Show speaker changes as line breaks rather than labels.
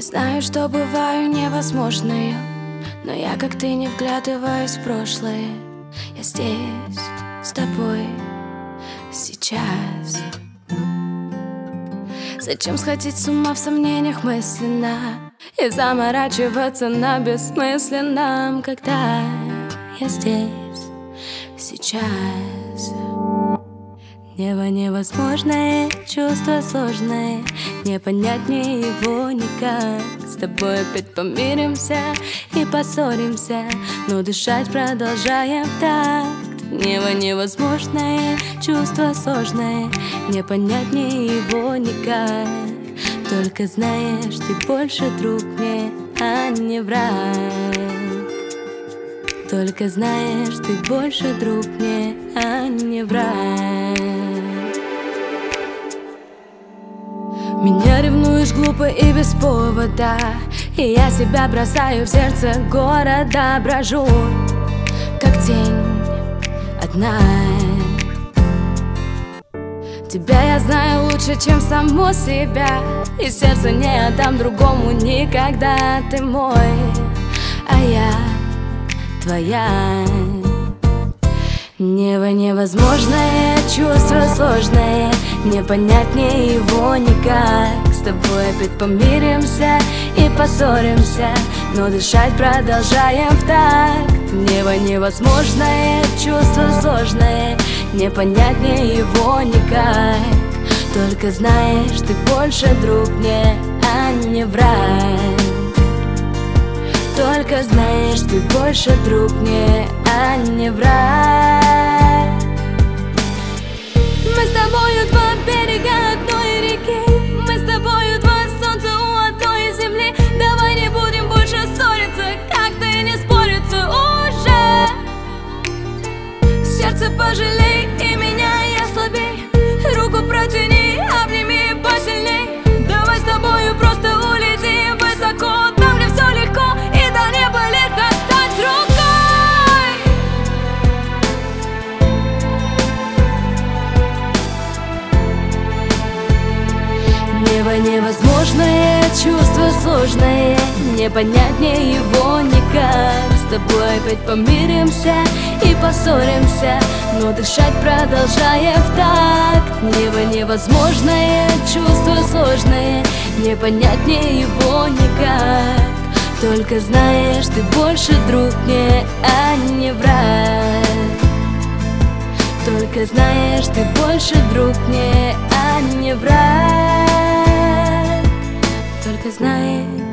Знаю, что бываю невозможную Но я, как ты, не вглядываюсь в прошлое. Я здесь, с тобой, сейчас. Зачем сходить с ума в сомнениях мысленно И заморачиваться на бессмысленном Когда я здесь, сейчас Небо невозможное, чувство сложное. Не понять мне его никак. С тобой опять помиримся и поссоримся. Но дышать продолжаем так. Небо невозможное, чувство сложное. Не понять мне его никак. Только знаешь, ты больше друг мне, а не враг. Только знаешь, ты больше друг мне, а не враг Меня ревнуешь глупо и без повода. И я себя бросаю в сердце города Брожу, как тень одна. Тебя я знаю лучше, чем саму себя. И сердце не отдам другому никогда. Ты мой, а я твоя Небо невозможное, чувство сложное Не понять мне его никак. С тобой опять помиримся и поссоримся Но дышать продолжаем в такт. Небо невозможное, чувство сложное Не понять мне его никак. Только знаешь, ты больше друг мне, а не враг. Только знаешь, ты больше друг мне, а не враг невозможное, чувство сложное Не понять мне его никак. С тобой опять помиримся и поссоримся Но дышать продолжаем в такт. Небо невозможное, чувство сложное Не понять мне его никак. Только знаешь, ты больше друг мне, а не враг. Только знаешь, ты больше друг мне, а не враг Только знаешь,